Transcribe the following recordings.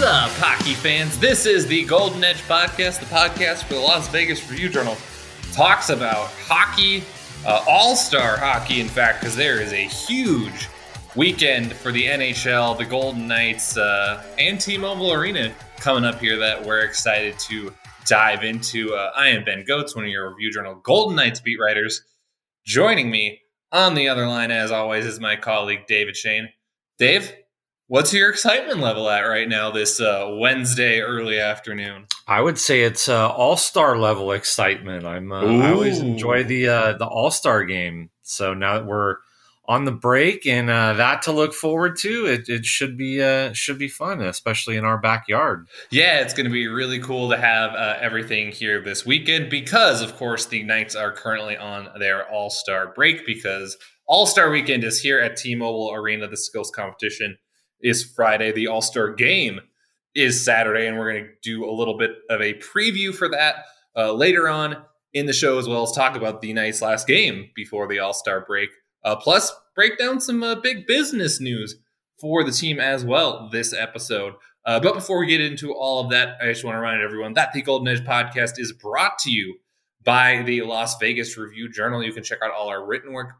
What's up, hockey fans? This is the Golden Edge Podcast, the podcast for the Las Vegas Review Journal. Talks about hockey, uh, all star hockey, in fact, because there is a huge weekend for the NHL, the Golden Knights, uh, and T Mobile Arena coming up here that we're excited to dive into. Uh, I am Ben Gotz, one of your Review Journal Golden Knights beat writers. Joining me on the other line, as always, is my colleague David Schoen. Dave, what's your excitement level at right now this uh, Wednesday early afternoon? I would say it's uh, all star level excitement. I'm uh, I always enjoy the uh, the all star game. So now that we're on the break and uh, that to look forward to, it, it should be uh, should be fun, especially in our backyard. Yeah, it's going to be really cool to have uh, everything here this weekend because, of course, the Knights are currently on their All Star break because All Star Weekend is here at T-Mobile Arena. The skills competition is Friday. The All Star Game is Saturday, and we're going to do a little bit of a preview for that uh, later on in the show, as well as talk about the Knights' last game before the All Star break. Uh, plus, break down some uh, big business news for the team as well this episode. Uh, but before we get into all of that, I just want to remind everyone that the Golden Edge podcast is brought to you by the Las Vegas Review Journal. You can check out all our written work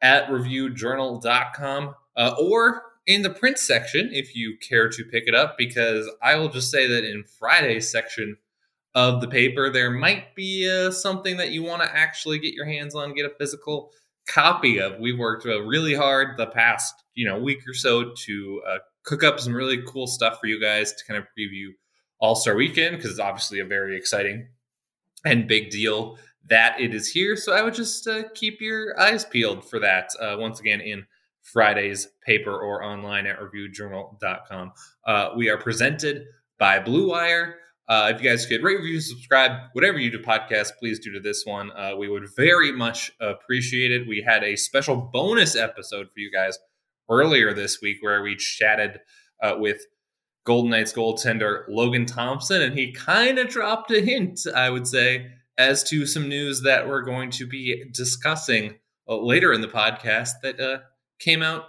at reviewjournal.com uh, or in the print section if you care to pick it up, because I will just say that in Friday's section of the paper, there might be uh, something that you want to actually get your hands on, get a physical copy of. We've worked uh, really hard the past you know week or so to uh, cook up some really cool stuff for you guys to kind of preview All Star Weekend because it's obviously a very exciting and big deal that it is here. So I would just uh, keep your eyes peeled for that. Uh, once again, in Friday's paper or online at reviewjournal.com. Uh, we are presented by Blue Wire. Uh, if you guys could rate, review, subscribe, whatever you do podcast, please do to this one. Uh, we would very much appreciate it. We had a special bonus episode for you guys earlier this week where we chatted uh, with Golden Knights goaltender Logan Thompson, and he kind of dropped a hint, I would say, as to some news that we're going to be discussing uh, later in the podcast that uh, came out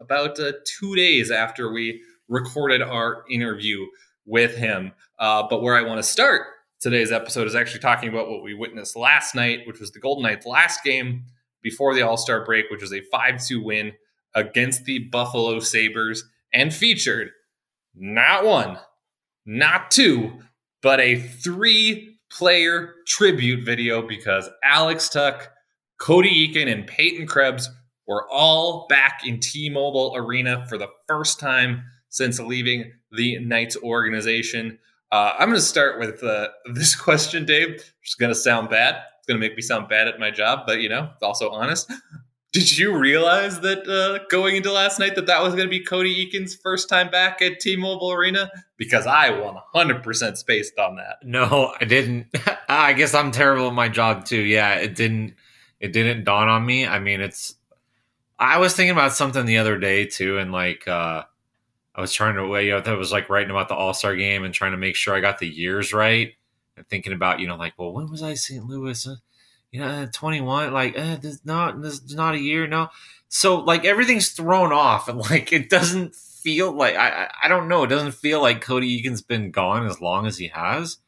about uh, two days after we recorded our interview with him. Uh, but where I want to start today's episode is actually talking about what we witnessed last night, which was the Golden Knights' last game before the All Star break, which was a 5 2 win against the Buffalo Sabres and featured not one, not two, but a three player tribute video because Alex Tuch, Cody Eakin, and Peyton Krebs were all back in T Mobile Arena for the first time since leaving the Knights organization. Uh, I'm going to start with uh, this question, Dave. It's going to sound bad. It's going to make me sound bad at my job, but you know, it's also honest. Did you realize that uh, going into last night that that was going to be Cody Eakin's first time back at T-Mobile Arena? Because I 100% spaced on that. No, I didn't. I guess I'm terrible at my job too. Yeah, it didn't. It didn't dawn on me. I mean, it's. I was thinking about something the other day too, and like uh, I was trying to weigh out. I was like writing about the All Star game and trying to make sure I got the years right, and thinking about you know like, well, when was I St. Louis? Uh, you know, 21, like, eh, this not, this not a year, no. So, like, everything's thrown off, and, like, it doesn't feel like, I, I don't know, it doesn't feel like Cody Eakin's been gone as long as he has,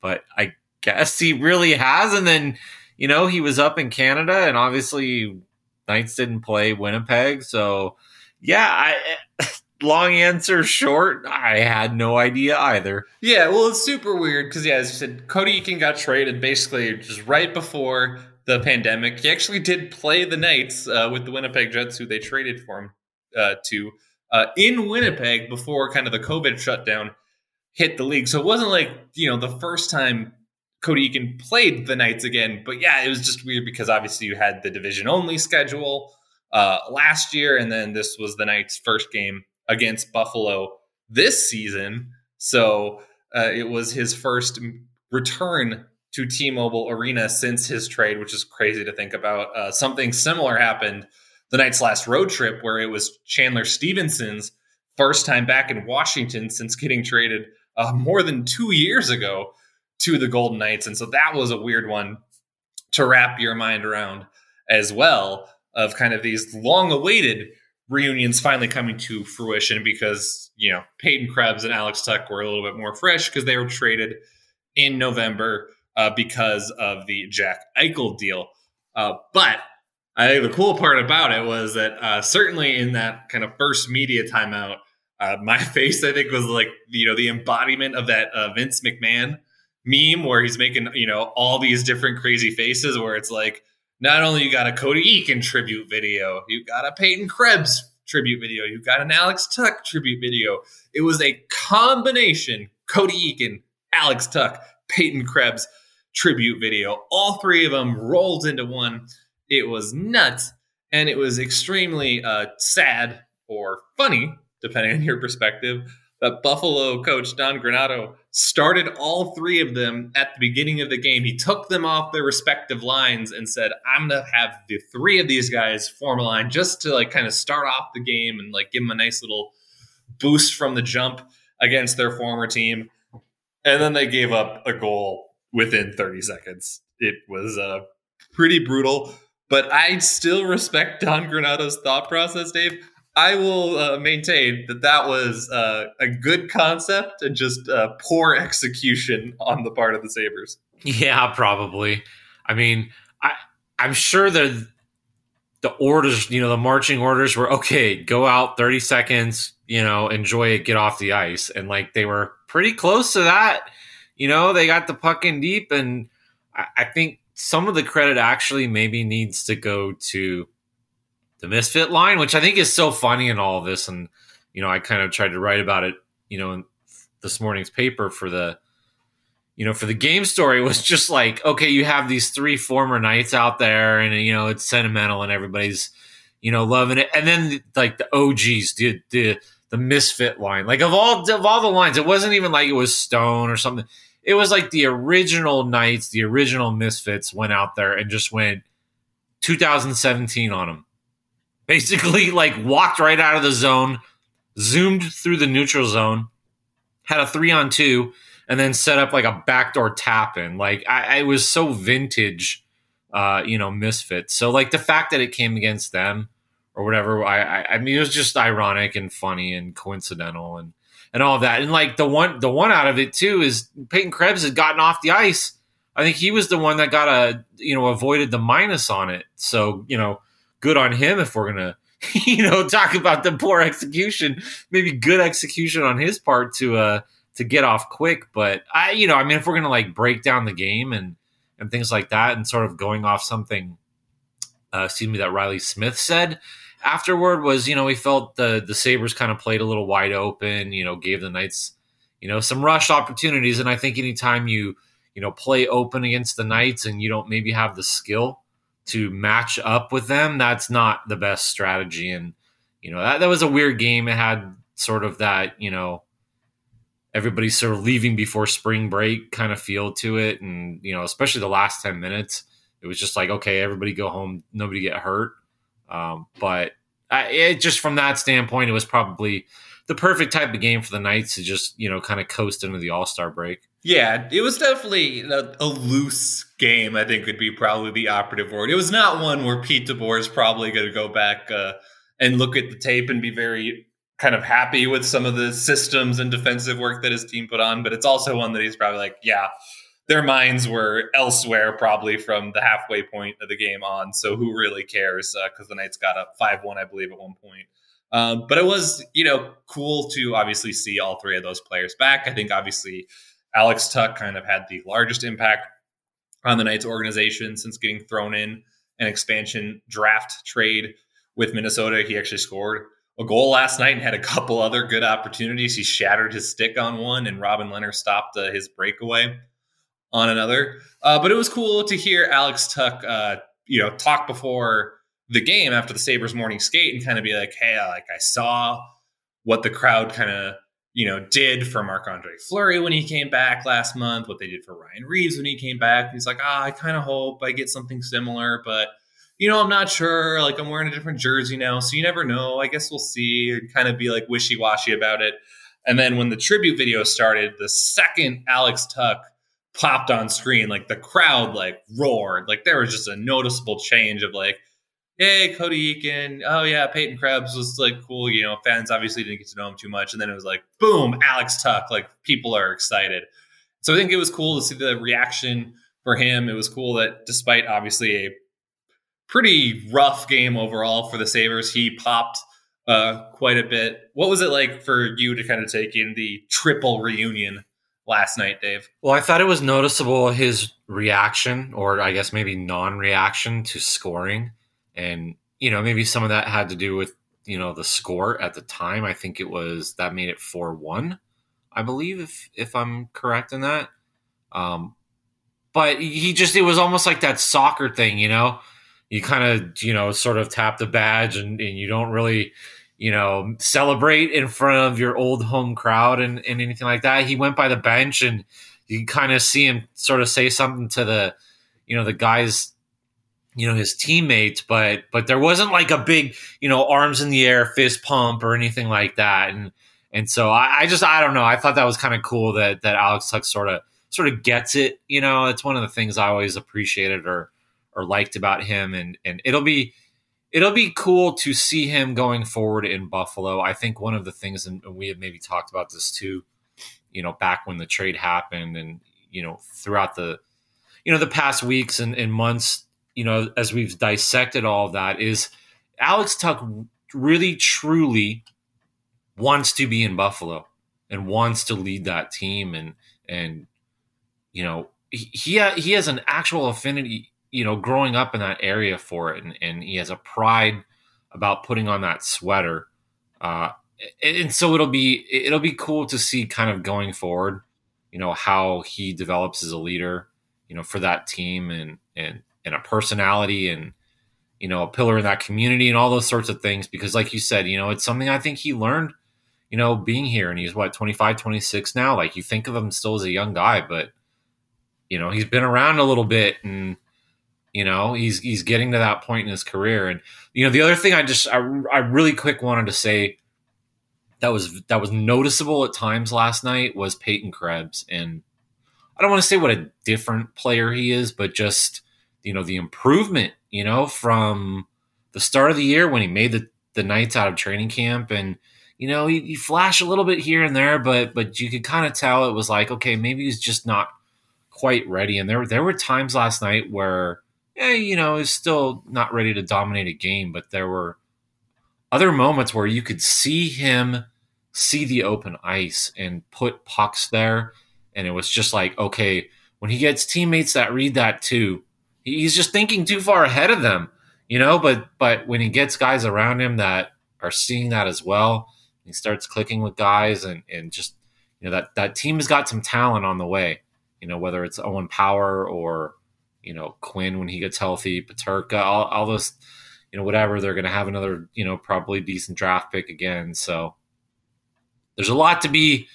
but I guess he really has. And then, you know, he was up in Canada, and obviously, Knights didn't play Winnipeg. So, yeah, I. long answer short, I had no idea either. Yeah, well, it's super weird because, yeah, as you said, Cody Eakin got traded basically just right before the pandemic. He actually did play the Knights uh, with the Winnipeg Jets, who they traded for him uh, to uh, in Winnipeg before kind of the COVID shutdown hit the league. So it wasn't like, you know, the first time Cody Eakin played the Knights again. But yeah, it was just weird because obviously you had the division only schedule uh, last year, and then this was the Knights' first game against Buffalo this season. So uh, it was his first return to T-Mobile Arena since his trade, which is crazy to think about. Uh, something similar happened the Knights' last road trip, where it was Chandler Stephenson's first time back in Washington since getting traded uh, more than two years ago to the Golden Knights, and so that was a weird one to wrap your mind around as well. Of kind of these long-awaited reunions finally coming to fruition because you know Peyton Krebs and Alex Tuch were a little bit more fresh because they were traded in November uh, because of the Jack Eichel deal. Uh, but I think the cool part about it was that uh, certainly in that kind of first media timeout, uh, my face I think was like you know the embodiment of that uh, Vince McMahon meme where he's making you know all these different crazy faces where it's like not only you got a Cody Eakin tribute video, you got a Peyton Krebs tribute video, you got an Alex Tuch tribute video. It was a combination Cody Eakin, Alex Tuch, Peyton Krebs tribute video. All three of them rolled into one. It was nuts and it was extremely uh, sad or funny, depending on your perspective, that Buffalo coach Don Granato started all three of them at the beginning of the game. He took them off their respective lines and said, "I'm gonna have the three of these guys form a line just to like kind of start off the game and like give them a nice little boost from the jump against their former team." And then they gave up a goal within 30 seconds. It was uh, pretty brutal, but I still respect Don Granato's thought process, Dave. I will uh, maintain that that was uh, a good concept and just uh, poor execution on the part of the Sabres. Yeah, probably. I mean, I I'm sure that the orders, you know, the marching orders were okay. Go out thirty seconds, you know, enjoy it, get off the ice, and like they were pretty close to that. You know, they got the puck in deep, and I, I think some of the credit actually maybe needs to go to the misfit line, which I think is so funny in all of this. And, you know, I kind of tried to write about it, you know, in this morning's paper for the, you know, for the game story was just like, okay, you have these three former knights out there and, you know, it's sentimental and everybody's, you know, loving it. And then like the OGs, the, the, the misfit line, like of all, of all the lines, it wasn't even like it was Stone or something. It was like the original Knights, the original Misfits went out there and just went 2017 on them basically like walked right out of the zone, zoomed through the neutral zone, had a three on two, and then set up like a backdoor tap in. Like I, I was so vintage, uh, you know, misfit. So like the fact that it came against them or whatever, I, I, I mean, it was just ironic and funny and coincidental and and all that. And like the one, the one out of it too is Peyton Krebs had gotten off the ice. I think he was the one that got a you know avoided the minus on it. So you know good on him if we're gonna you know talk about the poor execution. Maybe good execution on his part to uh to get off quick. But i you know i mean if we're gonna like break down the game and and things like that and sort of going off something uh, excuse me that reilly smith said afterward was you know he felt the the sabres kind of played a little wide open you know gave the knights you know some rushed opportunities. And i think anytime you you know play open against the knights and you don't maybe have the skill to match up with them, that's not the best strategy. And, you know, that, that was a weird game. It had sort of that, you know, everybody sort of leaving before spring break kind of feel to it. And, you know, especially the last 10 minutes, it was just like, okay, everybody go home, nobody get hurt. Um, but I, it just from that standpoint, it was probably the perfect type of game for the Knights to just, you know, kind of coast into the All Star break. Yeah, it was definitely a, a, loose game. I think would be probably the operative word. It was not one where Pete DeBoer is probably going to go back uh, and look at the tape and be very kind of happy with some of the systems and defensive work that his team put on. But it's also one that he's probably like, yeah, their minds were elsewhere probably from the halfway point of the game on. So who really cares? Because uh, the Knights got up five one, I believe, at one point. Um, but it was, you know, cool to obviously see all three of those players back. I think obviously Alex Tuch kind of had the largest impact on the Knights organization since getting thrown in an expansion draft trade with Minnesota. He actually scored a goal last night and had a couple other good opportunities. He shattered his stick on one, and Robin Lehner stopped uh, his breakaway on another. Uh, but it was cool to hear Alex Tuch, uh, you know, talk before the game after the Sabres morning skate and kind of be like, "Hey, like I saw what the crowd kind of you know, did for Marc Andre Fleury when he came back last month, what they did for Ryan Reaves when he came back. He's like, ah, I kind of hope I get something similar, but you know, I'm not sure. Like, I'm wearing a different jersey now, so you never know. I guess we'll see. And kind of be like wishy washy about it. And then when the tribute video started, the second Alex Tuch popped on screen, like the crowd like roared. Like there was just a noticeable change of like, hey, Cody Eakin. Oh yeah, Peyton Krebs was like cool. You know, fans obviously didn't get to know him too much, and then it was like, boom, Alex Tuch. Like people are excited. So I think it was cool to see the reaction for him. It was cool that despite obviously a pretty rough game overall for the Sabres, he popped uh, quite a bit. What was it like for you to kind of take in the triple reunion last night, Dave? Well, I thought it was noticeable his reaction, or I guess maybe non reaction to scoring. And, you know, maybe some of that had to do with, you know, the score at the time. I think it was that made it 4 1, I believe, if, if I'm correct in that. Um, but he just, it was almost like that soccer thing, you know? You kind of, you know, sort of tap the badge and, and you don't really, you know, celebrate in front of your old home crowd and, and anything like that. He went by the bench and you kind of see him sort of say something to the, you know, the guys, you know, his teammates, but but there wasn't like a big, you know, arms in the air, fist pump or anything like that. And and so I, I just I don't know. I thought that was kind of cool that that Alex Tuch sort of sort of gets it. You know, it's one of the things I always appreciated or or liked about him, and and it'll be it'll be cool to see him going forward in Buffalo. I think one of the things, and we have maybe talked about this too, you know, back when the trade happened, and you know, throughout the you know the past weeks and, and months, you know, as we've dissected all of that, is Alex Tuch really truly wants to be in Buffalo and wants to lead that team. And and you know he he, has an actual affinity you know, growing up in that area for it, and, and he has a pride about putting on that sweater. Uh, and so it'll be it'll be cool to see kind of going forward, you know, how he develops as a leader, you know, for that team. And and and a personality and you know a pillar in that community and all those sorts of things. Because like you said, you know, it's something I think he learned, you know, being here, and he's what 25, 26 now. Like you think of him still as a young guy, but you know he's been around a little bit and you know, he's he's getting to that point in his career, and you know, the other thing I just I, I really quick wanted to say that was that was noticeable at times last night was Peyton Krebs, and I don't want to say what a different player he is, but just you know the improvement, you know, from the start of the year when he made the the Knights out of training camp, and you know he, he flashed a little bit here and there, but but you could kind of tell it was like okay, maybe he's just not quite ready. And there there were times last night where yeah, you know, he's still not ready to dominate a game, but there were other moments where you could see him see the open ice and put pucks there. And it was just like, okay, when he gets teammates that read that too, he's just thinking too far ahead of them, you know. But but when he gets guys around him that are seeing that as well, he starts clicking with guys and and just you know that that team has got some talent on the way. You know whether it's Owen Power or you know Quinn when he gets healthy, Peterka, all, all those, you know, whatever. They're going to have another, you know, probably decent draft pick again. So there's a lot to be,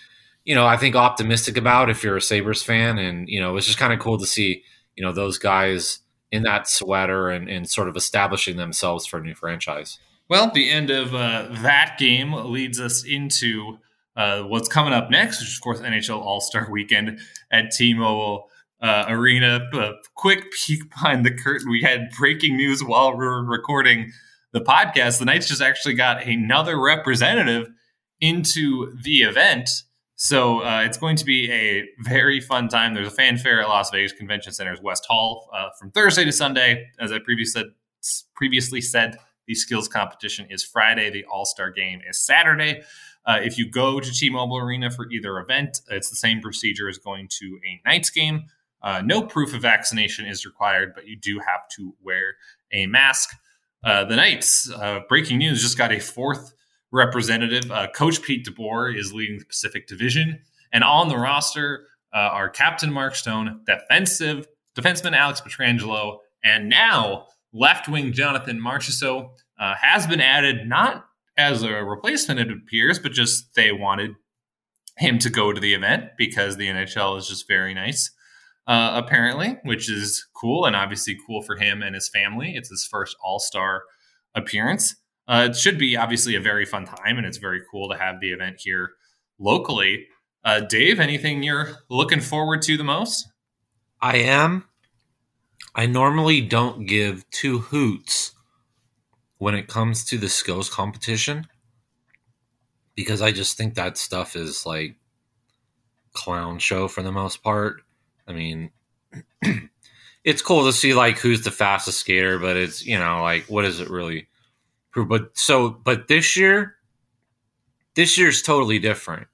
you know, I think optimistic about if you're a Sabres fan, and you know, it's just kind of cool to see, you know, those guys in that sweater and, and sort of establishing themselves for a new franchise. Well, the end of uh, that game leads us into uh, what's coming up next, which is, of course, NHL All Star Weekend at T-Mobile uh, arena. A quick peek behind the curtain. We had breaking news while we were recording the podcast. The Knights just actually got another representative into the event. So uh, it's going to be a very fun time. There's a fanfare at Las Vegas Convention Center's West Hall uh, from Thursday to Sunday. As I previously said, previously said, the skills competition is Friday. The All Star game is Saturday. Uh, if you go to T-Mobile Arena for either event, it's the same procedure as going to a Knights game. Uh, no proof of vaccination is required, but you do have to wear a mask. Uh, the Knights, uh, breaking news, just got a fourth representative. Uh, Coach Pete DeBoer is leading the Pacific Division. And on the roster uh, are Captain Mark Stone, defensive defenseman Alex Pietrangelo, and now left wing Jonathan Marchessault uh, has been added not as a replacement, it appears, but just they wanted him to go to the event because the NHL is just very nice uh, apparently, which is cool and obviously cool for him and his family. It's his first All Star appearance. Uh, it should be obviously a very fun time, and it's very cool to have the event here locally. Uh, Dave, anything you're looking forward to the most? I am. I normally don't give two hoots when it comes to the skills competition because I just think that stuff is like clown show for the most part. I mean, it's cool to see like who's the fastest skater, but it's you know like what is it really But so, but this year, this year's totally different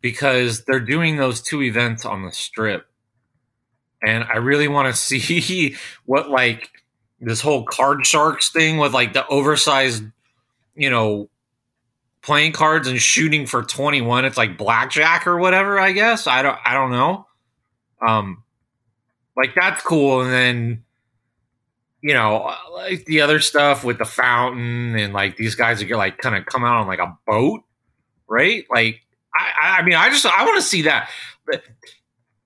because they're doing those two events on the strip, and I really want to see what like this whole card sharks thing with like the oversized, you know, playing cards and shooting for 21 it's like blackjack or whatever i guess. I don't i don't know. Um like that's cool. And then you know uh, like the other stuff with the fountain and like these guys are like kind of come out on like a boat right like i i mean i just i want to see that but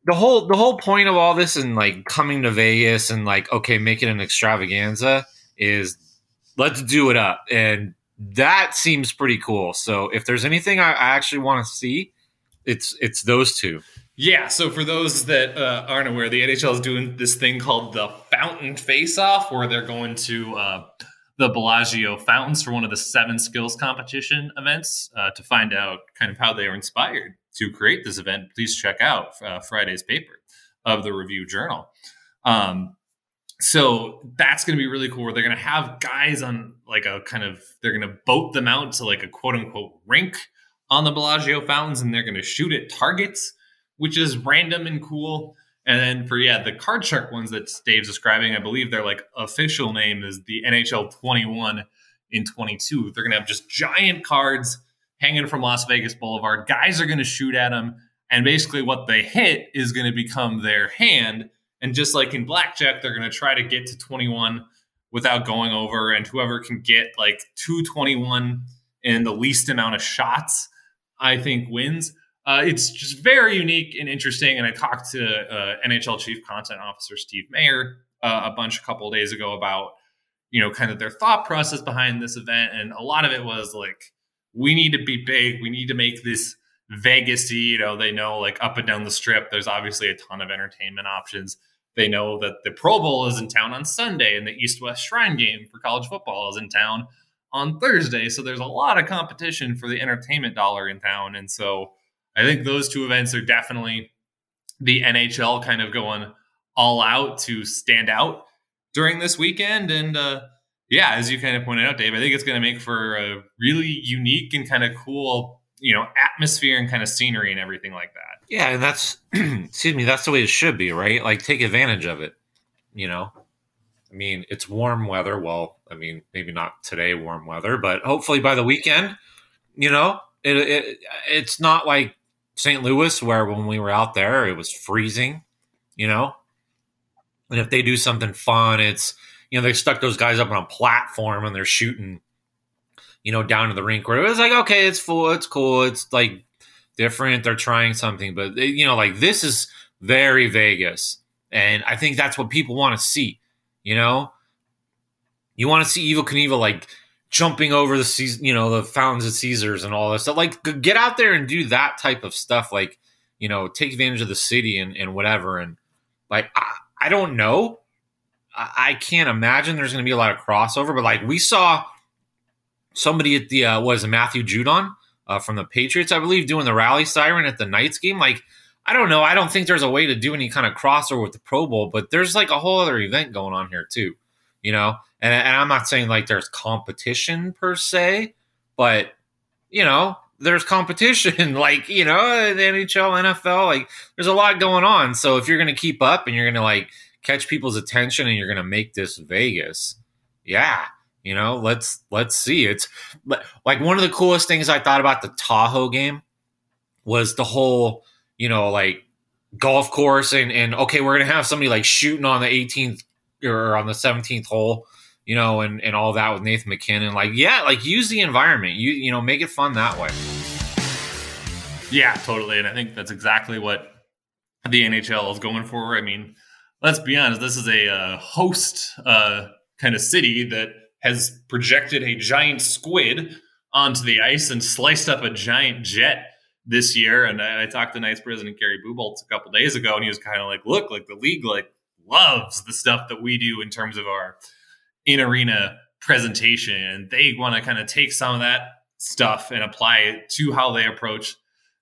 the whole the whole point of all this and like coming to vegas and like okay making an extravaganza is let's do it up and that seems pretty cool. So if there's anything I, I actually want to see, it's it's those two. Yeah. So for those that uh, aren't aware, the NHL is doing this thing called the Fountain Face Off, where they're going to uh, the Bellagio fountains for one of the seven skills competition events. Uh, to find out kind of how they were inspired to create this event, please check out uh, Friday's paper of the Review Journal. Um, so that's going to be really cool. They're going to have guys on like a kind of they're going to boat them out to like a quote unquote rink on the Bellagio fountains, and they're going to shoot at targets, which is random and cool. And then for yeah, the card shark ones that Dave's describing, I believe their like official name is the NHL 21 in 22. They're to have just giant cards hanging from Las Vegas Boulevard. Guys are to shoot at them, and basically what they hit is to become their hand and just like in blackjack, they're to try to get to 21 without going over. And whoever can get like 221 in the least amount of shots, I think wins. Uh, it's just very unique and interesting. And I talked to uh, NHL Chief Content Officer Steve Mayer uh, a bunch a couple days ago about, you know, kind of their thought process behind this event. And a lot of it was like, we need to be big. We need to make this Vegas. You know, they know like up and down the strip, there's obviously a ton of entertainment options. They know that the Pro Bowl is in town on Sunday and the East West Shrine game for college football is in town on Thursday. So there's a lot of competition for the entertainment dollar in town. And so I think those two events are definitely the NHL kind of going all out to stand out during this weekend. And uh, yeah, as you kind of pointed out, Dave, I think it's going to make for a really unique and kind of cool, you know, atmosphere and kind of scenery and everything like that. Yeah, and that's excuse me, that's the way it should be, right? Like take advantage of it. You know, I mean, it's warm weather. Well, I mean, maybe not today, warm weather, but hopefully by the weekend, you know, it, it it's not like St. Louis where when we were out there it was freezing. You know, and if they do something fun, it's you know they stuck those guys up on a platform and they're shooting, you know, down to the rink where it was like okay, it's full, it's cool, it's like different. They're trying something, but they, you know, like this is very Vegas, and I think that's what people want to see. You know, you want to see Evel Knievel like jumping over the you know the fountains of Caesars and all this stuff. Like get out there and do that type of stuff. Like you know, take advantage of the city and, and whatever. And like I, I don't know. I, I can't imagine there's going to be a lot of crossover, but like we saw somebody at the uh, was Matthew Judon uh, from the Patriots, I believe, doing the rally siren at the Knights game. Like, I don't know. I don't think there's a way to do any kind of crossover with the Pro Bowl, but there's like a whole other event going on here too, you know. And, and I'm not saying like there's competition per se, but you know, there's competition. like you know, the NHL, NFL, like there's a lot going on. So if you're going to keep up and you're going to like catch people's attention and you're going to make this Vegas, yeah, you know, let's let's see. It's like one of the coolest things I thought about the Tahoe game was the whole, you know, like golf course and and okay, we're gonna have somebody like shooting on the 18th or on the 17th hole, you know, and and all that with Nathan MacKinnon. Like, yeah, like use the environment. You you know, make it fun that way. Yeah, totally. And I think that's exactly what the NHL is going for. I mean, let's be honest, this is a uh, host uh, kind of city that has projected a giant squid onto the ice and sliced up a giant jet this year. And I, I talked to Knights president Kerry Bubolz a couple days ago, and he was kind of like, "Look, like the league like loves the stuff that we do in terms of our in arena presentation and they want to kind of take some of that stuff and apply it to how they approach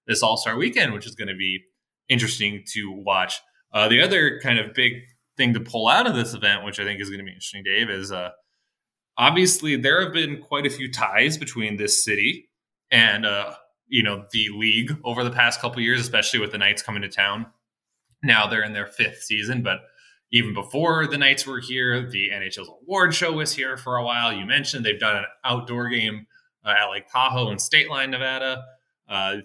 this All Star weekend, which is going to be interesting to watch. Uh, the other kind of big thing to pull out of this event, which I think is going to be interesting, Dave, is uh, obviously there have been quite a few ties between this city and uh, you know the league over the past couple years, especially with the Knights coming to town. Now they're in their fifth season, but even before the Knights were here, the NHL's award show was here for a while. You mentioned they've done an outdoor game uh, at Lake Tahoe in State Line, Nevada. Uh,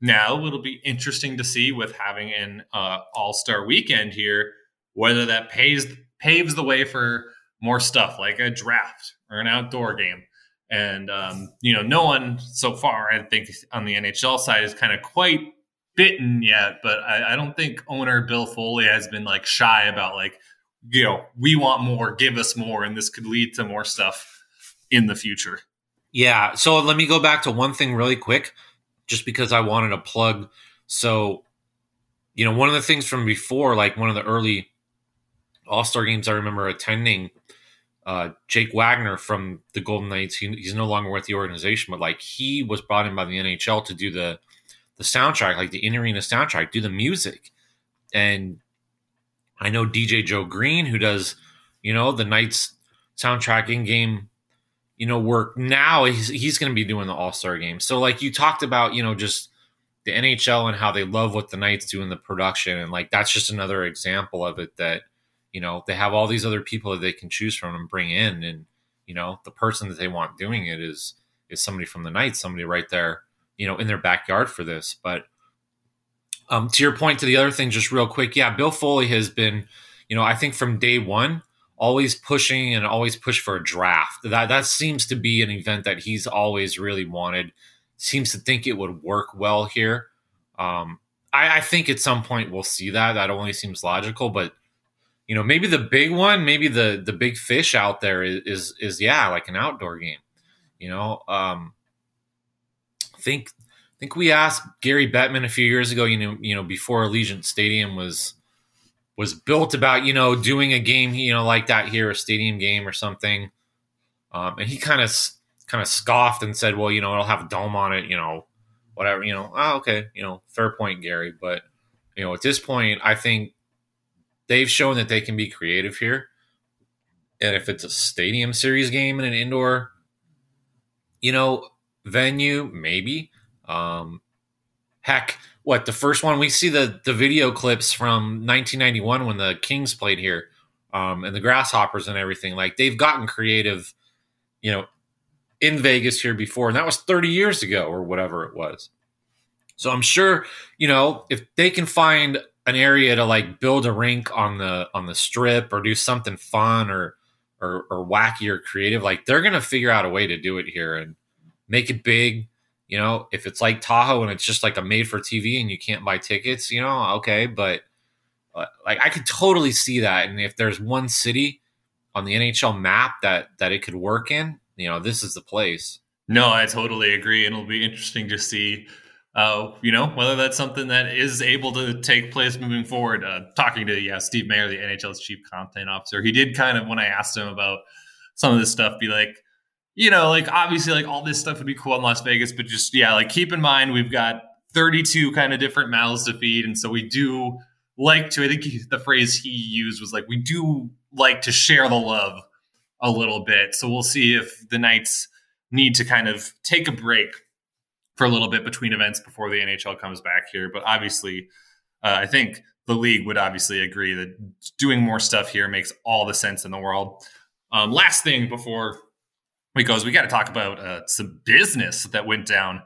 now it'll be interesting to see with having an uh, All Star weekend here whether that pays paves the way for more stuff like a draft or an outdoor game. And um, you know, no one so far, I think, on the NHL side is kind of quite bitten yet. But I, I don't think owner Bill Foley has been like shy about like, you know, we want more, give us more, and this could lead to more stuff in the future. Yeah. So let me go back to one thing really quick, just because I wanted to plug. So, you know, one of the things from before, like one of the early All Star games I remember attending, uh, Jake Wagner from the Golden Knights. He, he's no longer with the organization, but like he was brought in by the NHL to do the the soundtrack, like the in arena soundtrack, do the music. And I know DJ Joe Green, who does, you know, the Knights soundtrack in game, you know, work now. He's he's going to be doing the All Star game. So like you talked about, you know, just the NHL and how they love what the Knights do in the production, and like that's just another example of it that you know they have all these other people that they can choose from and bring in and you know the person that they want doing it is is somebody from the Knights, somebody right there you know in their backyard for this. But um to your point to the other thing just real quick yeah bill foley has been you know i think from day one always pushing and always push for a draft. That that seems to be an event that he's always really wanted. Seems to think it would work well here. Um I, I think at some point we'll see that. That only seems logical but you know maybe the big one maybe the the big fish out there is is, is yeah like an outdoor game you know? Um think I think we asked Gary Bettman a few years ago you know you know before Allegiant Stadium was was built about you know doing a game you know like that here a stadium game or something. Um and he kind of kind of scoffed and said well you know it'll have a dome on it you know whatever you know. Oh okay you know fair point Gary. But you know at this point I think they've shown that they can be creative here. And if it's a stadium series game in an indoor, you know, venue, maybe. Um, heck, what the first one we see the the video clips from 1991 when the Kings played here, um, and the Grasshoppers and everything. Like they've gotten creative, you know, in Vegas here before, and that was 30 years ago or whatever it was. So I'm sure, you know, if they can find an area to like build a rink on the on the strip or do something fun or or, or wacky or creative, like they're gonna figure out a way to do it here and make it big. You know, if it's like Tahoe and it's just like a made for TV and you can't buy tickets, you know, okay, but uh, like I could totally see that. And if there's one city on the NHL map that that it could work in, you know, this is the place. No, I totally agree, and it'll be interesting to see uh, you know, whether that's something that is able to take place moving forward. Uh, talking to yeah, Steve Mayer, the NHL's chief content officer, he did kind of when I asked him about some of this stuff, be like, you know, like obviously, like all this stuff would be cool in Las Vegas, but just yeah, like keep in mind we've got 32 kind of different mouths to feed, and so we do like to. I think he, the phrase he used was like we do like to share the love a little bit. So we'll see if the Knights need to kind of take a break for a little bit between events before the NHL comes back here. But obviously, uh, I think the league would obviously agree that doing more stuff here makes all the sense in the world. Um, last thing before is we got to talk about uh, some business that went down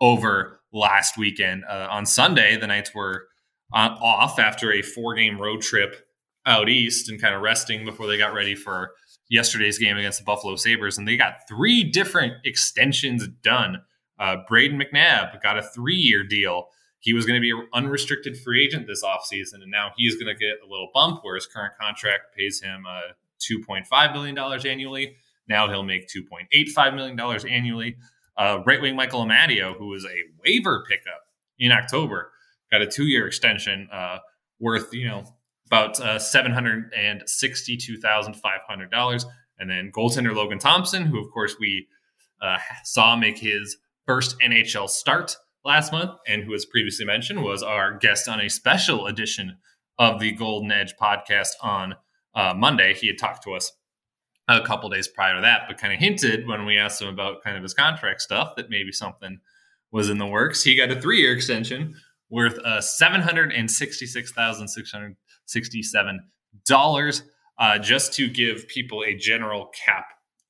over last weekend. Uh, on Sunday, the Knights were uh, off after a four game road trip out east and kind of resting before they got ready for yesterday's game against the Buffalo Sabres. And they got three different extensions done uh, Brayden McNabb got a three year deal. He was going to be an unrestricted free agent this offseason, and now he's going to get a little bump where his current contract pays him uh, $2.5 million annually. Now he'll make $2.85 million annually. Uh, right wing Michael Amadio, who was a waiver pickup in October, got a two year extension uh, worth, you know, about uh, $762,500. And then goaltender Logan Thompson, who of course we uh, saw make his first NHL start last month, and who, as previously mentioned, was our guest on a special edition of the Golden Edge podcast on uh, Monday. He had talked to us a couple days prior to that, but kind of hinted when we asked him about kind of his contract stuff that maybe something was in the works. He got a three year extension worth uh, $766,667. Uh, just to give people a general cap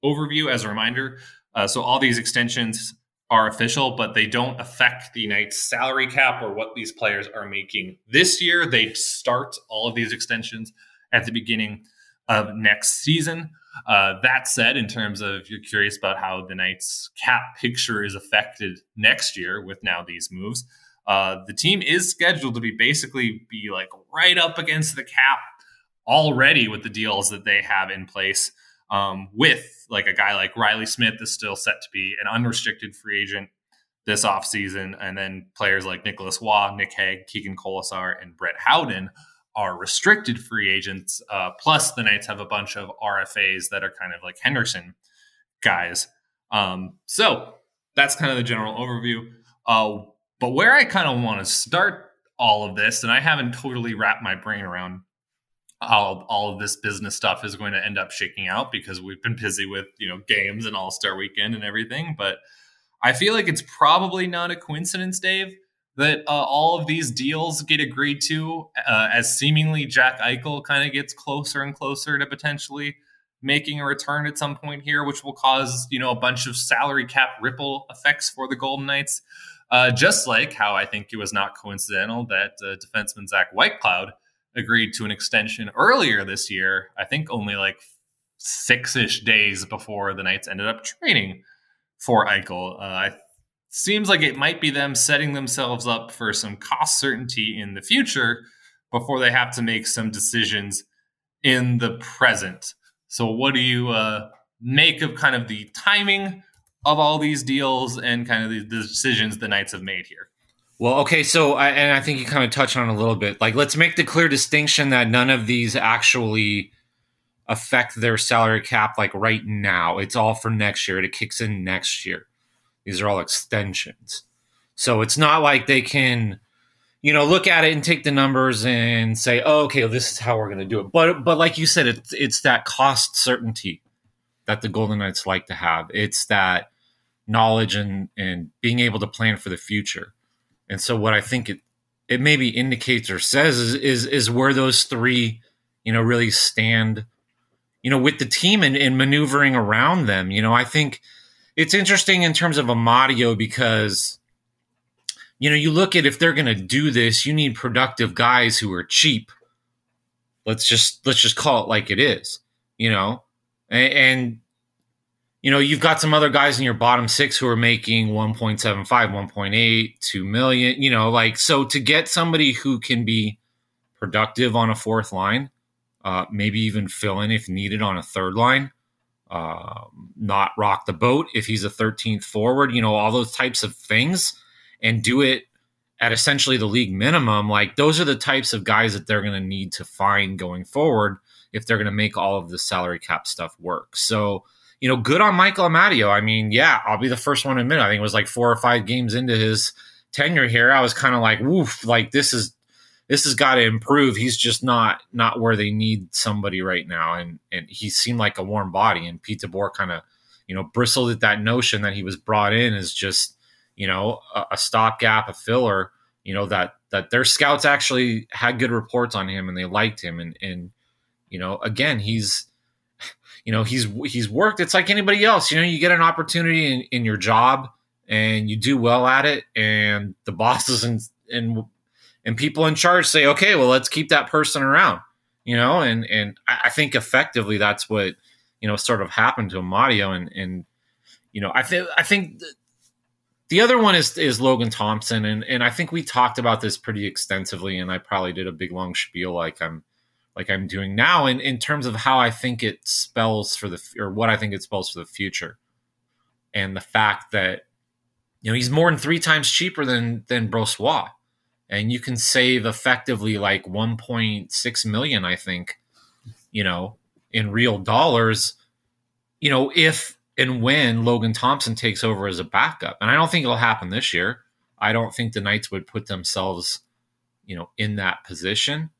overview as a reminder. Uh, so, all these extensions are official, but they don't affect the Knights' salary cap or what these players are making this year. They start all of these extensions at the beginning of next season. Uh, that said, in terms of you're curious about how the Knights cap picture is affected next year with now these moves, uh, the team is scheduled to be basically be like right up against the cap already with the deals that they have in place. Um, with like a guy like Reilly Smith is still set to be an unrestricted free agent this offseason. And then players like Nicolas Roy, Nick Hague, Keegan Kolesar, and Brett Howden are restricted free agents. Uh, plus, the Knights have a bunch of RFAs that are kind of like Henderson guys. Um, so that's kind of the general overview. Uh, but where I kind of want to start all of this, and I haven't totally wrapped my brain around how all of this business stuff is going to end up shaking out because we've been busy with you know games and All Star Weekend and everything. But I feel like it's probably not a coincidence, Dave, that uh, all of these deals get agreed to uh, as seemingly Jack Eichel kind of gets closer and closer to potentially making a return at some point here, which will cause you know a bunch of salary cap ripple effects for the Golden Knights. Uh, just like how I think it was not coincidental that uh, defenseman Zach Whitecloud agreed to an extension earlier this year. I think only like six ish days before the Knights ended up trading for Eichel. Uh, seems like it might be them setting themselves up for some cost certainty in the future before they have to make some decisions in the present. So, what do you uh, make of kind of the timing of all these deals and kind of the, decisions the Knights have made here? Well, okay, so I, and I think you kind of touched on a little bit. Like, let's make the clear distinction that none of these actually affect their salary cap like right now. It's all for next year. It kicks in next year. These are all extensions. So it's not like they can, you know, look at it and take the numbers and say, oh, okay, well, this is how we're going to do it. But but like you said, it's it's that cost certainty that the Golden Knights like to have. It's that knowledge and and being able to plan for the future. And so what I think it it maybe indicates or says is is is where those three, you know, really stand, you know, with the team and, and maneuvering around them. You know, I think it's interesting in terms of Amadio because you know you look at if they're going to do this you need productive guys who are cheap. Let's just let's just call it like it is you know? And, and you know you've got some other guys in your bottom six who are making 1.75 1.8 2 million you know like so to get somebody who can be productive on a fourth line uh, maybe even fill in if needed on a third line uh, not rock the boat if he's a 13th forward, you know, all those types of things and do it at essentially the league minimum. Like those are the types of guys that they're going to need to find going forward if they're going to make all of the salary cap stuff work. So, you know, good on Michael Amadio. I mean, yeah, I'll be the first one to admit. I think it was like four or five games into his tenure here. I was kind of like, woof, like this is this has got to improve. He's just not not where they need somebody right now, and and he seemed like a warm body. And Pete DeBoer kind of, you know, bristled at that notion that he was brought in as just, you know, a, a stopgap, a filler. You know that that their scouts actually had good reports on him and they liked him, and and you know, again, he's you know he's he's worked. It's like anybody else. You know, you get an opportunity in, in your job and you do well at it, and the bosses and and and people in charge say, okay, well, let's keep that person around, you know, and and I think effectively that's what you know sort of happened to Amadio, and and you know I think I think the other one is is Logan Thompson, and and I think we talked about this pretty extensively, and I probably did a big long spiel like I'm like I'm doing now, in in terms of how I think it spells for the or what I think it spells for the future, and the fact that you know he's more than three times cheaper than than Brossoit and you can save effectively like 1.6 million i think you know in real dollars you know, if and when Logan Thompson takes over as a backup, and I don't think it'll happen this year. I don't think the Knights would put themselves, you know, in that position.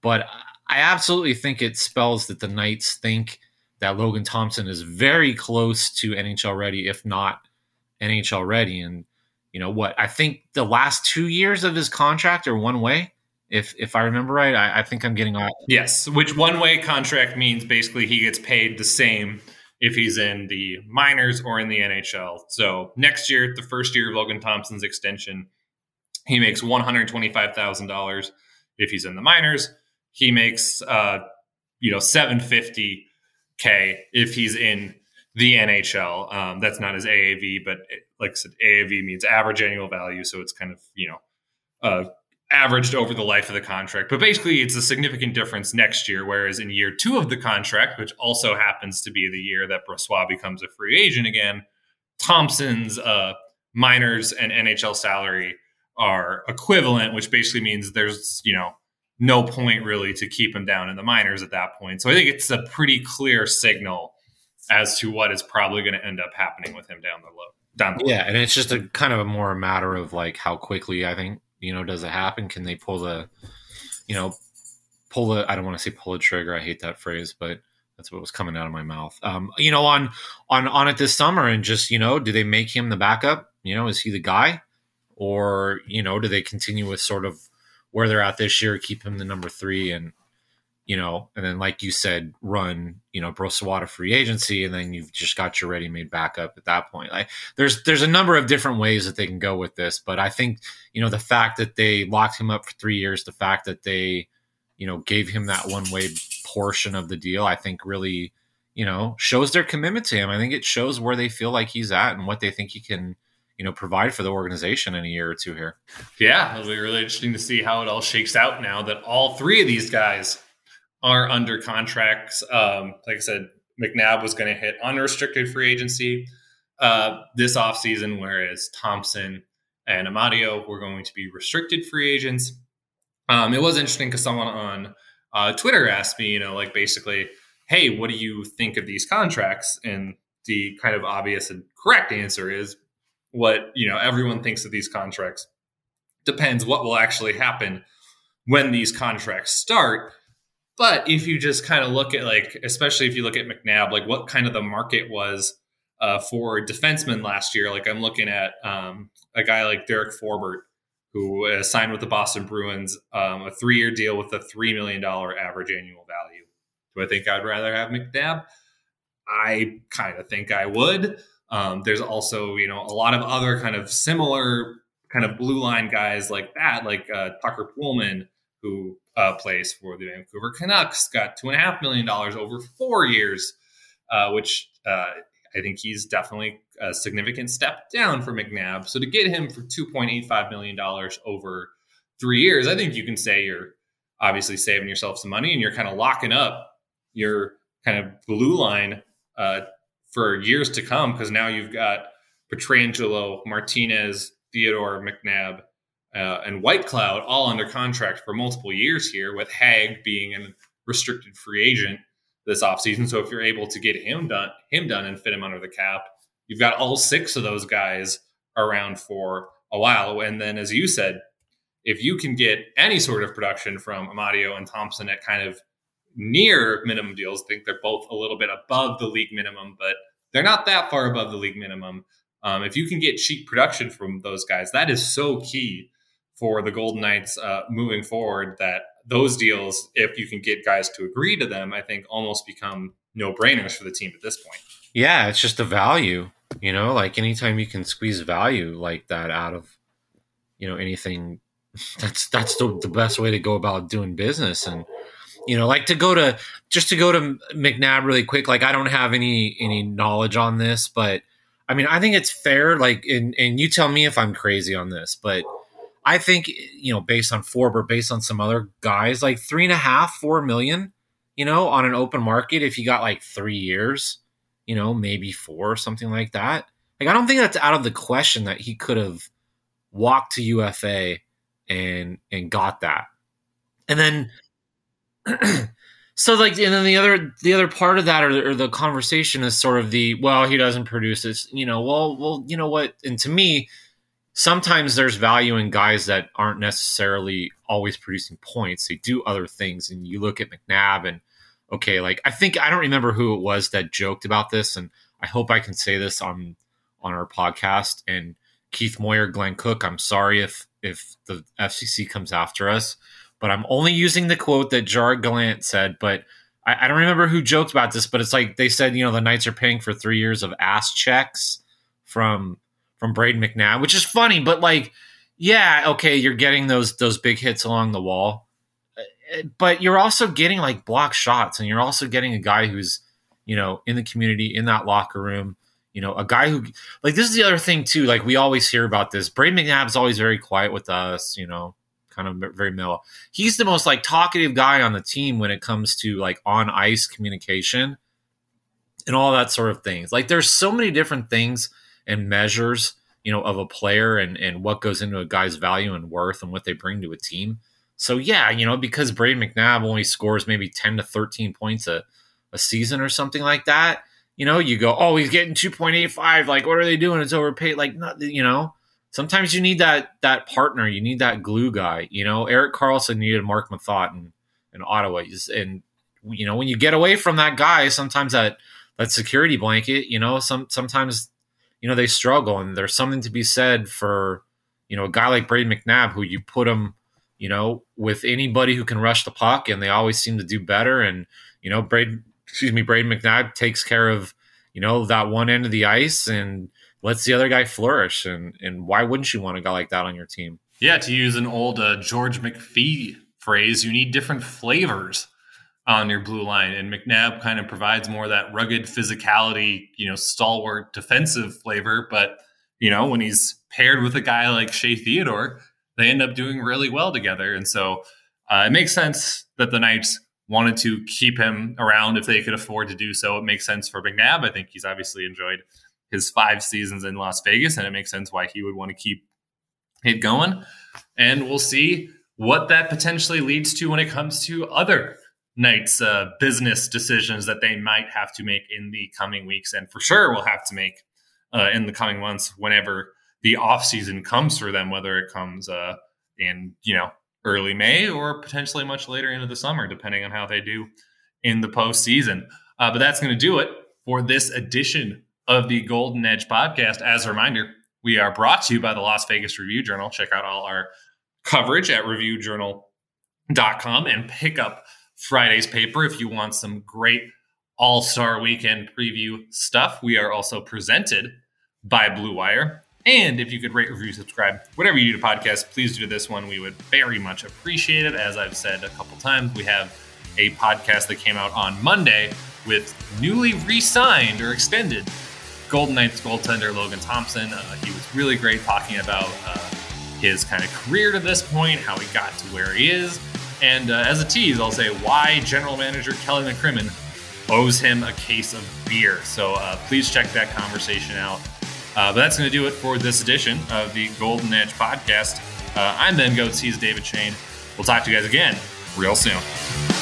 But I absolutely think it spells that the Knights think that Logan Thompson is very close to NHL ready, if not NHL ready. And you know what? I think the last two years of his contract are one way. If if I remember right, I, I think I'm getting off. Yes, which one way contract means basically he gets paid the same if he's in the minors or in the NHL. So next year, the first year of Logan Thompson's extension, he makes one hundred twenty five thousand dollars. If he's in the minors, he makes uh, you know seven fifty k if he's in the NHL. Um, that's not his AAV, but like I said, AAV means average annual value, so it's kind of you know uh, averaged over the life of the contract. But basically, it's a significant difference next year. Whereas in year two of the contract, which also happens to be the year that Brossoit becomes a free agent again, Thompson's uh, minors and NHL salary are equivalent, which basically means there's you know no point really to keep him down in the minors at that point. So I think it's a pretty clear signal as to what is probably going to end up happening with him down the low. Down yeah, and it's just a kind of a more a matter of like how quickly I think you know does it happen? Can they pull the, you know, pull the? I don't want to say pull the trigger. I hate that phrase, but that's what was coming out of my mouth. Um, you know, on on on it this summer, and just you know, do they make him the backup? You know, is he the guy, or you know, do they continue with sort of where they're at this year, keep him the number three, and you know, and then like you said, run you know Brossoit free agency, and then you've just got your ready-made backup at that point. Like there's there's a number of different ways that they can go with this, but I think you know the fact that they locked him up for three years, the fact that they you know gave him that one-way portion of the deal, I think really you know shows their commitment to him. I think it shows where they feel like he's at and what they think he can you know provide for the organization in a year or two here. Yeah, it'll be really interesting to see how it all shakes out now that all three of these guys are under contracts. Um, like I said, McNabb was going to hit unrestricted free agency uh, this offseason, whereas Thompson and Amadio were going to be restricted free agents. Um, it was interesting because someone on uh, Twitter asked me, you know, like basically, hey, what do you think of these contracts? And the kind of obvious and correct answer is what, you know, everyone thinks of these contracts. Depends what will actually happen when these contracts start. But if you just kind of look at like, especially if you look at McNabb, like what kind of the market was uh, for defensemen last year. Like I'm looking at um, a guy like Derek Forbort, who uh, signed with the Boston Bruins, um, a three-year deal with a three million dollar average annual value. Do I think I'd rather have McNabb? I kind of think I would. Um, there's also, you know, a lot of other kind of similar kind of blue line guys like that, like uh, Tucker Poolman, who uh, plays for the Vancouver Canucks, got two and a half million dollars over four years, uh, which uh, I think he's definitely a significant step down for McNabb. So to get him for two point eight five million dollars over three years, I think you can say you're obviously saving yourself some money and you're kind of locking up your kind of blue line uh, for years to come because now you've got Pietrangelo, Martinez, Theodore, McNabb, uh, and Whitecloud all under contract for multiple years here, with Hague being a restricted free agent this offseason. So if you're able to get him done, him done and fit him under the cap, you've got all six of those guys around for a while. And then, as you said, if you can get any sort of production from Amadio and Thompson at kind of near minimum deals, I think they're both a little bit above the league minimum, but they're not that far above the league minimum. Um, if you can get cheap production from those guys, that is so key for the Golden Knights uh, moving forward that those deals, if you can get guys to agree to them, I think almost become no brainers for the team at this point. Yeah, it's just a value, you know, like anytime you can squeeze value like that out of, you know, anything, that's that's the, the best way to go about doing business. And you know, like to go to just to go to McNabb really quick. Like I don't have any any knowledge on this, but I mean, I think it's fair. Like, and and you tell me if I'm crazy on this, but I think you know, based on Forbort, based on some other guys, like three and a half, four million, you know, on an open market, if you got like three years, you know, maybe four, something like that. Like, I don't think that's out of the question that he could have walked to UFA and and got that. And then So like, and then the other the other part of that or, or the conversation is sort of the well, he doesn't produce this. You know, well, well, you know what? And to me, sometimes there's value in guys that aren't necessarily always producing points. They do other things, and you look at McNabb and okay, like I think I don't remember who it was that joked about this, and I hope I can say this on on our podcast. And Keith Moyer, Glenn Cook, I'm sorry if if the FCC comes after us but I'm only using the quote that Gerard Gallant said. But I, I, don't remember who joked about this, but it's like they said, you know, the Knights are paying for three years of ass checks from from Brayden McNabb, which is funny, but like, yeah, okay, you're getting those those big hits along the wall, uh, uh, but you're also getting like block shots, and you're also getting a guy who's you know in the community in that locker room. You know, a guy who like this is the other thing too. Like we always hear about this. Brayden McNabb is always very quiet with us. You know, kind of very mellow. He's the most like talkative guy on the team when it comes to like on ice communication and all that sort of things. Like there's so many different things and measures, you know, of a player and and what goes into a guy's value and worth and what they bring to a team. So yeah, you know, because Brayden McNabb only scores maybe 10 to 13 points a, a season or something like that, you know, you go, oh, he's getting 2.85. Like, what are they doing? It's overpaid. Like, not, you know, sometimes you need that that partner. You need that glue guy. You know, Erik Karlsson needed Mark Methot in, in Ottawa, and you know when you get away from that guy, sometimes that that security blanket. You know, some sometimes you know they struggle, and there's something to be said for you know a guy like Brayden McNabb who you put him you know with anybody who can rush the puck, and they always seem to do better. And you know, Brayden, excuse me, Brayden McNabb takes care of you know that one end of the ice and lets the other guy flourish. And and why wouldn't you want a guy like that on your team? Yeah, to use an old uh, George McPhee phrase, you need different flavors on your blue line. And McNabb kind of provides more of that rugged physicality, you know, stalwart defensive flavor. But, you know, when he's paired with a guy like Shea Theodore, they end up doing really well together. And so uh, it makes sense that the Knights wanted to keep him around if they could afford to do so. It makes sense for McNabb. I think he's obviously enjoyed his five seasons in Las Vegas, and it makes sense why he would want to keep it going. And we'll see what that potentially leads to when it comes to other Knights uh, business decisions that they might have to make in the coming weeks, and for sure will have to make uh, in the coming months whenever the off season comes for them, whether it comes uh, in you know early May or potentially much later into the summer, depending on how they do in the postseason. Uh, but that's going to do it for this edition of the Golden Edge podcast. As a reminder, we are brought to you by the Las Vegas Review Journal. Check out all our coverage at reviewjournal.com and pick up Friday's paper if you want some great all star weekend preview stuff. We are also presented by Blue Wire. And if you could rate, review, subscribe, whatever you do to podcasts, please do this one. We would very much appreciate it. As I've said a couple times, we have a podcast that came out on Monday with newly re signed or extended Golden Knights goaltender Logan Thompson. Uh, he was really great talking about uh, his kind of career to this point, how he got to where he is. And uh, as a tease, I'll say why general manager Kelly McCrimmon owes him a case of beer. So uh, please check that conversation out. Uh, but that's going to do it for this edition of the Golden Edge podcast. Uh, I'm Ben Gotz. He's David Schoen. We'll talk to you guys again real soon.